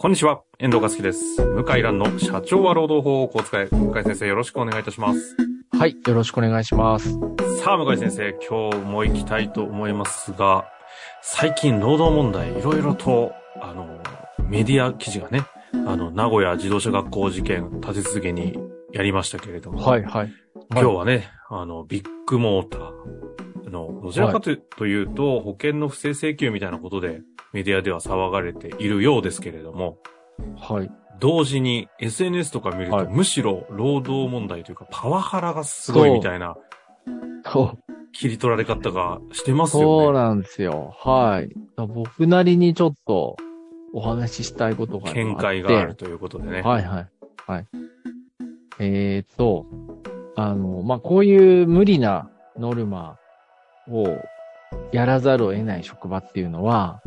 こんにちは、遠藤和樹です。向井蘭の社長は労働法をお使い。向井先生よろしくお願いいたします。はい。よろしくお願いします。さあ、向井先生、今日も行きたいと思いますが、最近労働問題いろいろと、あの、メディア記事がね、あの、名古屋自動車学校事件立て続けにやりましたけれども、はい、はい。今日はね、あの、ビッグモーターの、どちらかというと保険の不正請求みたいなことで、メディアでは騒がれているようですけれども、はい。同時に SNS とか見ると、はいむしろ労働問題というか、パワハラがすごいみたいなそう、切り取られ方がしてますそうよね。なんですよ。はい。僕なりにちょっとお話ししたいことがあって。見解があるということでね。はい、はい。はい。えーと、あの、まあ、こういう無理なノルマをやらざるを得ない職場っていうのは、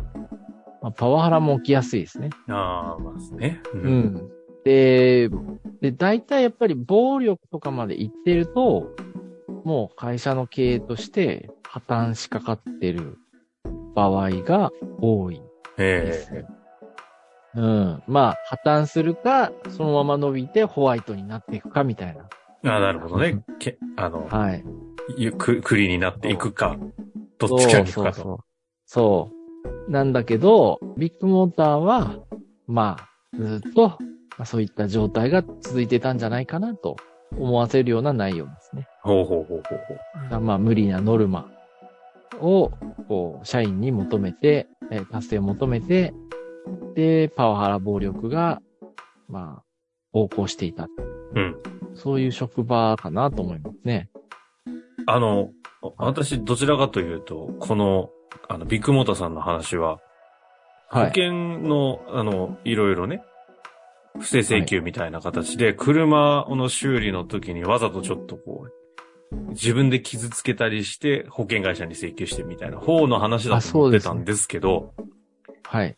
まあ、パワハラも起きやすいですね。ああ、まあね。うう。ん。で、で、大体やっぱり暴力とかまで行ってると、もう会社の経営として破綻しかかってる場合が多いでえす。うん。まあ、破綻するか、そのまま伸びてホワイトになっていくかみたいな。あ、なるほどね。けあの、はい。ゆく、栗になっていくか、どっちかに行くかと。そうそうそう。そう。なんだけど、ビッグモーターは、まあ、ずっと、まあ、そういった状態が続いてたんじゃないかなと思わせるような内容ですね。ほうほうほうほうほう。まあ、無理なノルマを、こう、社員に求めて、えー達成を求めて、で、パワハラ暴力が、まあ、横行していた。うん。そういう職場かなと思いますね。あの、私、どちらかというと、この、あの、ビッグモーターさんの話は、保はい。険の、あの、いろいろね、不正請求みたいな形で、車の修理の時にわざとちょっとこう、自分で傷つけたりして、保険会社に請求してみたいな方の話だあと思ってたんですけど、はい。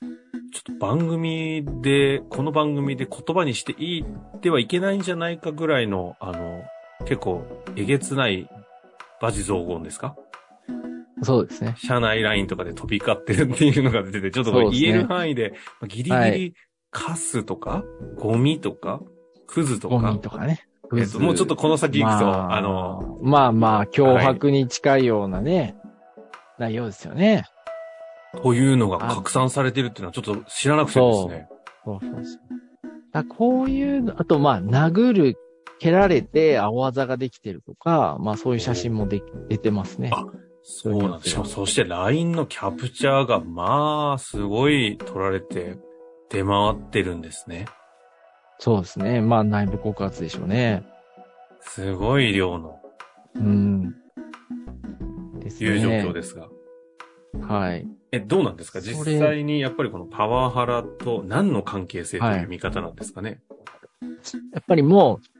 ちょっと番組で、この番組で言葉にしていいってはいけないんじゃないかぐらいの、あの、結構、えげつない、バジ雑言ですか？そうですね。社内ラインとかで飛び交ってるっていうのが出てて、ちょっと言える範囲で、まあギリギはリカスとか、ゴミとか、クズとか？ゴミ、とかね。えっと、もうちょっとこの先行くと、あの、、まあまあ、脅迫に近いようなね、内容ですよね。こういうのが拡散されてるっていうのはちょっと知らなくてですね。そうそうそう。だこういうの、あとまあ、殴る、蹴られて青あざができてるとか、まあそういう写真もでき出てますね。あそうなんです。しかも、そして LINE のキャプチャーが、まあ、すごい撮られて、出回ってるんですね。そうですね。まあ内部告発でしょうね。すごい量の、うん。ですね。いう状況ですが。はい。え、どうなんですか？実際にやっぱりこのパワハラと何の関係性という見方なんですかね、やっぱりもう、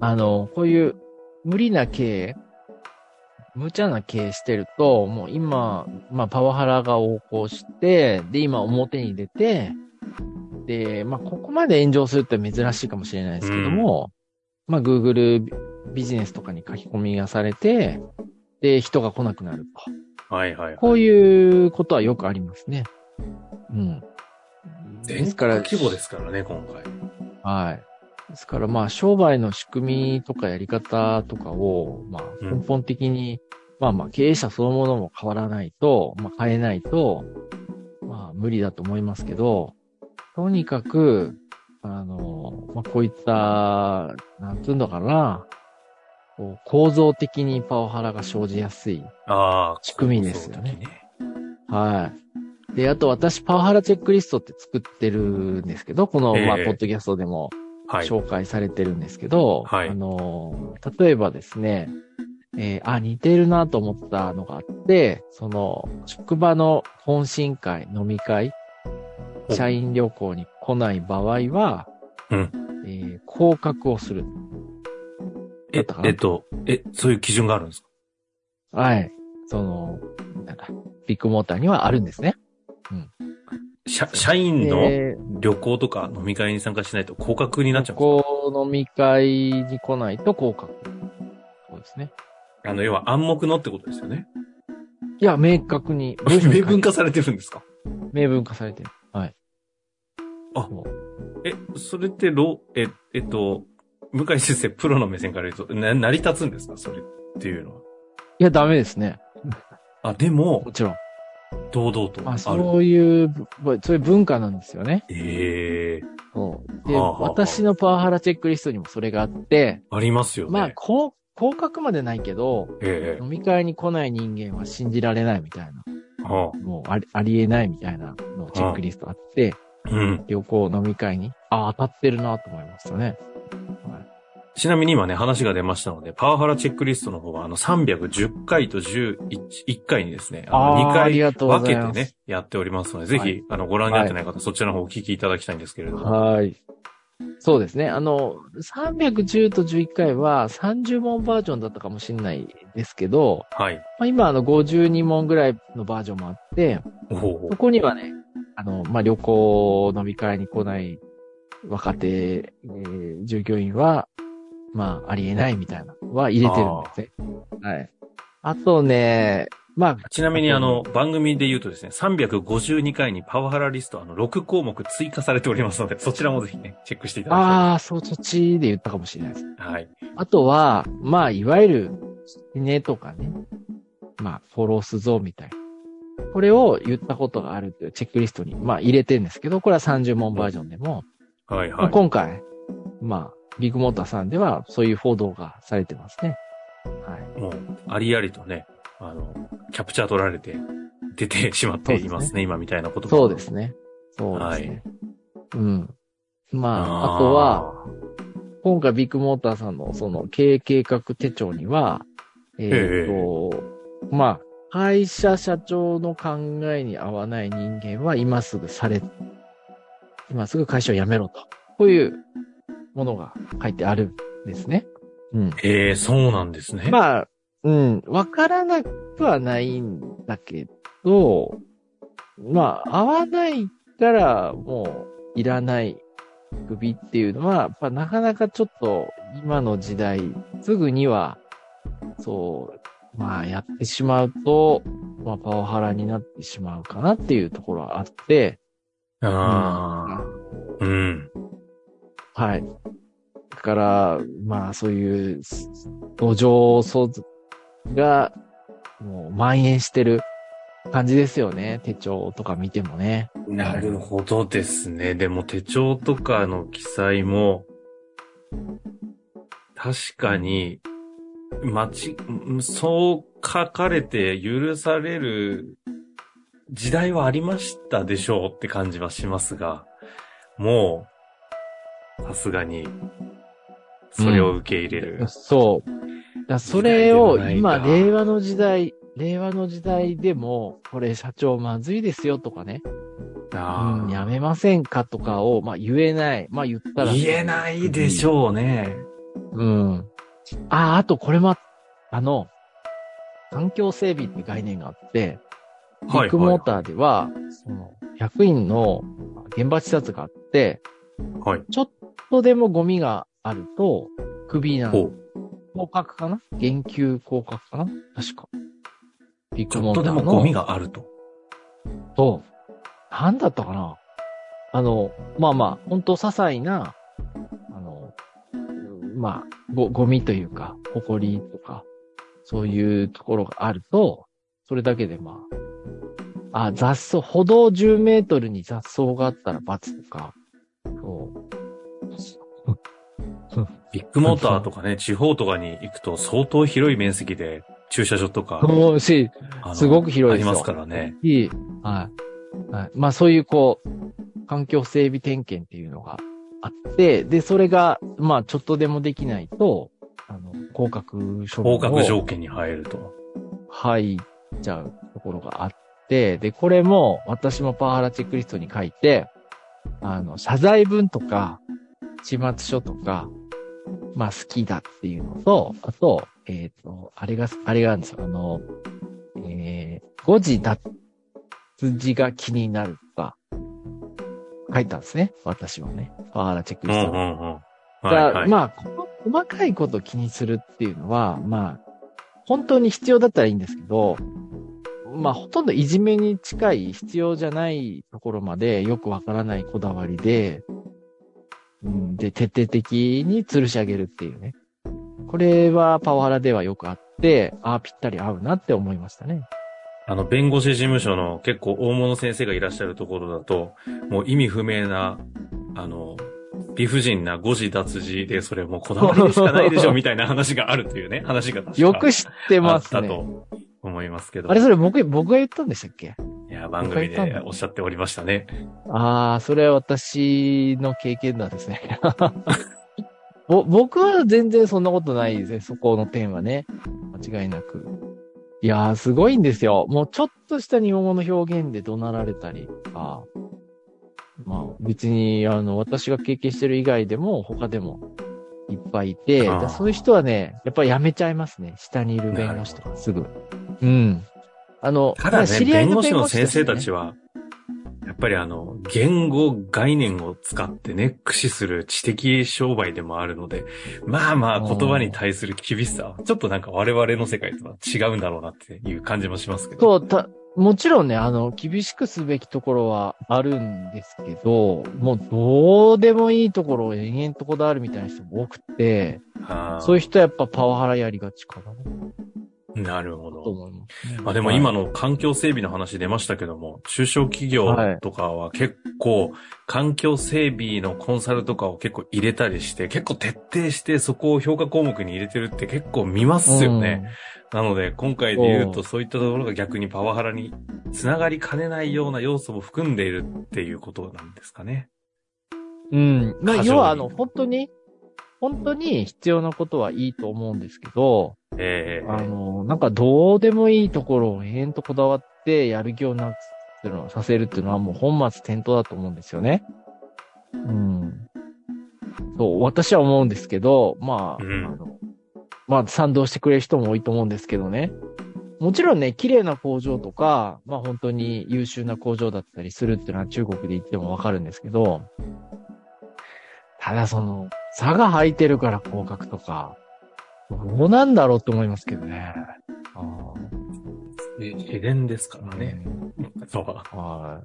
あの、こういう無理な経営、無茶な経営してると、もう今、まあパワハラが横行して、で、今表に出て、で、まあここまで炎上するって珍しいかもしれないですけども、まあ Google ビジネスとかに書き込みがされて、で、人が来なくなると。はいはいはい。こういうことはよくありますね。うん。全国規模ですからね、今回。はい。ですからまあ商売の仕組みとかやり方とかを、まあうん根本的に、まあまあ経営者そのものも変わらないと、まあ変えないと、まあ無理だと思いますけど、とにかく、あの、まあこういった、なんつうのかな、こう構造的にパワハラが生じやすい。仕組みですよね構造的はい。で、あと私パワハラチェックリストって作ってるんですけど、この、ええまあ、ポッドキャストでもはい。紹介されてるんですけど、はい。あの、例えばですね、えーあ、似てるなと思ったのがあって、その、職場の懇親会、飲み会、お。社員旅行に来ない場合は、うん。えー降格をする。だええっと、え、そういう基準があるんですか？はい。その、なんだビッグモーターにはあるんですね。社、社員ので旅行とか飲み会に参加しないと降格になっちゃうんですこう飲み会に来ないと降格。そうですね。かあの、要は暗黙のってことですよね？いや、明確に。明文化されてるんですか？明文化されてる。はい。あえ、それって、ろ、え、えっと、向井先生、プロの目線から言うと、な、成り立つんですか？それっていうのは。いや、ダメですね。あ、でもも、ちろん。堂々とまあ。そういう、そういう文化なんですよね。ええそう。で、はあはあはあ私のパワハラチェックリストにもそれがあって、ありますよね。まあ、こう、降格までないけど、ええ飲み会に来ない人間は信じられないみたいな、はもうありありえないみたいなのチェックリストあって、あ、うん。旅行飲み会に、あ、当たってるなと思いましたね。はいちなみに今ね、話が出ましたので、パワハラチェックリストの方は、あの、310回と11 1回にですね、あの、2あーあり回分けてね、やっておりますので、ぜひ、はいあの、ご覧になってない方、そちらの方お聞きいただきたいんですけれども。はい。そうですね。あの、310と11回は30問バージョンだったかもしれないですけど、はい。まあ、今あの52問ぐらいのバージョンもあって、そこにはね、あの、まあ、旅行飲み会に来ない若手、えー従業員は、まあ、ありえないみたいなのは入れてるんですね。はい。あとね、まあ、ちなみにあの、番組で言うとですね、352回にパワハラリスト、あの、6項目追加されておりますので、そちらもぜひね、チェックしていただきたい。ああ、そう、そっちで言ったかもしれないです。はい。あとは、まあ、いわゆる、ねとかね。まあ、フォロースゾーンみたいな。これを言ったことがあるっていうチェックリストに、まあ、入れてるんですけど、これは30問バージョンでも、まあはいはい。今回、まあ、ビッグモーターさんでは、そういう報道がされてますね。はい。もう、ありありとね、あの、キャプチャー取られて、出てしまっていますね、今みたいなことそうですね。そうですね。うん。まあ、あーあとは、、今回ビッグモーターさんのその経営計画手帳には、えっ、と、まあ、会社社長の考えに合わない人間は今すぐされ、今すぐ会社を辞めろと。こういうものが書いてあるんですね。うん。ええそうなんですね。まあ、うん、わからなくはないんだけど、まあ、合わないからもういらない首っていうのは、やっぱなかなかちょっと今の時代、すぐには、そう、まあやってしまうと、まあパワハラになってしまうかなっていうところはあって、ああ、うん。はい。だから、まあそういう土壌素がもう蔓延してる感じですよね。手帳とか見てもね。なるほどですね。でも手帳とかの記載も、確かに、まち、そう書かれて許される時代はありましたでしょうって感じはしますが、もう、さすがに、それを受け入れる。そう。だそれを今、令和の時代、令和の時代でも、これ社長まずいですよとかね、あうん、やめませんかとかを、まあ言えない。まあ言ったら。言えないでしょうね。うん。あ、あとこれも、あの、環境整備って概念があって、ビはいッグモーターでは、その、役員の現場視察があって、はい。ちょっとでもゴミがあると、クビなの。ほう。降格かな？減給降格かな？確か。ビッちょっとグモーターの。でもゴミがあると。と、なんだったかな？あの、まあまあ、本当些細な、あの、うんまあ、ご、ゴミというか、埃とか、そういうところがあると、それだけでまあ、あ、雑草、歩道10メートルに雑草があったら罰とか、ビッグモーターとかね、地方とかに行くと相当広い面積で駐車場とか、もうし、すごく広いですよありますからね。いい。はい。はい。まあそういうこう、環境整備点検っていうのがあって、で、それが、まあちょっとでもできないと、あの、降格処分を合格条件に入ると。入っちゃうところがあって、で、これも私もパワハラチェックリストに書いて、あの、謝罪文とか、始末書とか、まあ好きだっていうのと、あと、えっ、と、あれが、あれがあるんですよ。あの、えー、誤字脱字が気になるとか、書いたんですね。私はね。パワハラチェックうんうリストで。んうん。はいがはい。まあ、こ細かいこと気にするっていうのは、まあ、本当に必要だったらいいんですけど、まあ、ほとんどいじめに近い必要じゃないところまでよくわからないこだわりで、うん、で、徹底的に吊るし上げるっていうね。これはパワハラではよくあって、ああ、ぴったり合うなって思いましたね。あの、弁護士事務所の結構大物先生がいらっしゃるところだと、もう意味不明な、あの、理不尽な誤字脱字で、それもうこだわりでしかないでしょ、みたいな話があるというね、話が確かよく知ってあったますね。と思いますけど。あれ、それ僕、僕が言ったんでしたっけ？番組でおっしゃっておりましたね。ああ、それは私の経験なんですね。ぼ僕は全然そんなことないですね、そこの点はね。間違いなく。いやー、すごいんですよ。もうちょっとした日本語の表現で怒鳴られたりとか、まあ別に、あの、私が経験してる以外でも他でもいっぱいいて、そういう人はね、やっぱりやめちゃいますね。下にいる弁護士とかすぐ。うん。あの、ただね、知り合いの弁護士の先生たねちは、やっぱりあの、言語概念を使ってね、駆使する知的商売でもあるので、まあまあ言葉に対する厳しさは、ちょっとなんか我々の世界とは違うんだろうなっていう感じもしますけど。そう、た、もちろんね、あの、厳しくすべきところはあるんですけど、もうどうでもいいところを延々とこだわるみたいな人も多くて、そういう人はやっぱパワハラやりがちかななるほとど。思います、ね。まあでも今の環境整備の話出ましたけども、中小企業とかは結構環境整備のコンサルとかを結構入れたりして、結構徹底してそこを評価項目に入れてるって結構見ますよね。なので今回で言うとそういったところが逆にパワハラにつながりかねないような要素も含んでいるっていうことなんですかね。うん。うん。まあ、要はあの、本当に、本当に必要なことはいいと思うんですけど、ええあの、なんかどうでもいいところを延々とこだわってやる気をなくすっていうのをさせるっていうのはもう本末転倒だと思うんですよね。うん。そう、私は思うんですけど、まあ、うんあの、まあ賛同してくれる人も多いと思うんですけどね。もちろんね、綺麗な工場とか、まあ本当に優秀な工場だったりするっていうのは中国で言ってもわかるんですけど、ただその、差が入ってるから合格とか、どうなんだろうと思いますけどね。あ自然ですかあらね。そうはは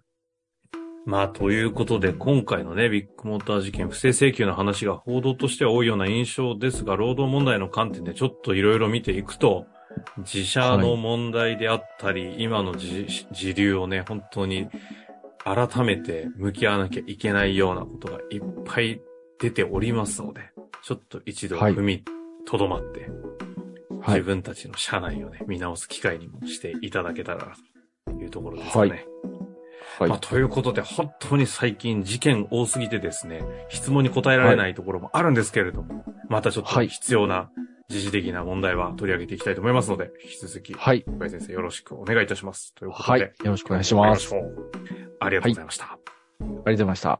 まあ、ということで、今回のね、ビッグモーター事件、不正請求の話が報道としては多いような印象ですが、労働問題の観点でちょっといろいろ見ていくと、自社の問題であったり、今の自自流をね、本当に改めて向き合わなきゃいけないようなことがいっぱい出ておりますので、ちょっと一度はい踏みとどまって、い。はい。自分たちの社内をね、見直す機会にもしていただけたらなというところですかね。はいはいまあ、ということで、本当に最近事件多すぎてですね、質問に答えられないところもあるんですけれども、またちょっとはい必要な時事的な問題は取り上げていきたいと思いますので、引き続き、はい。深井先生よろしくお願いいたします。ということはい。で、よろしくお願いします。ありがとうございました。ありがとうございました。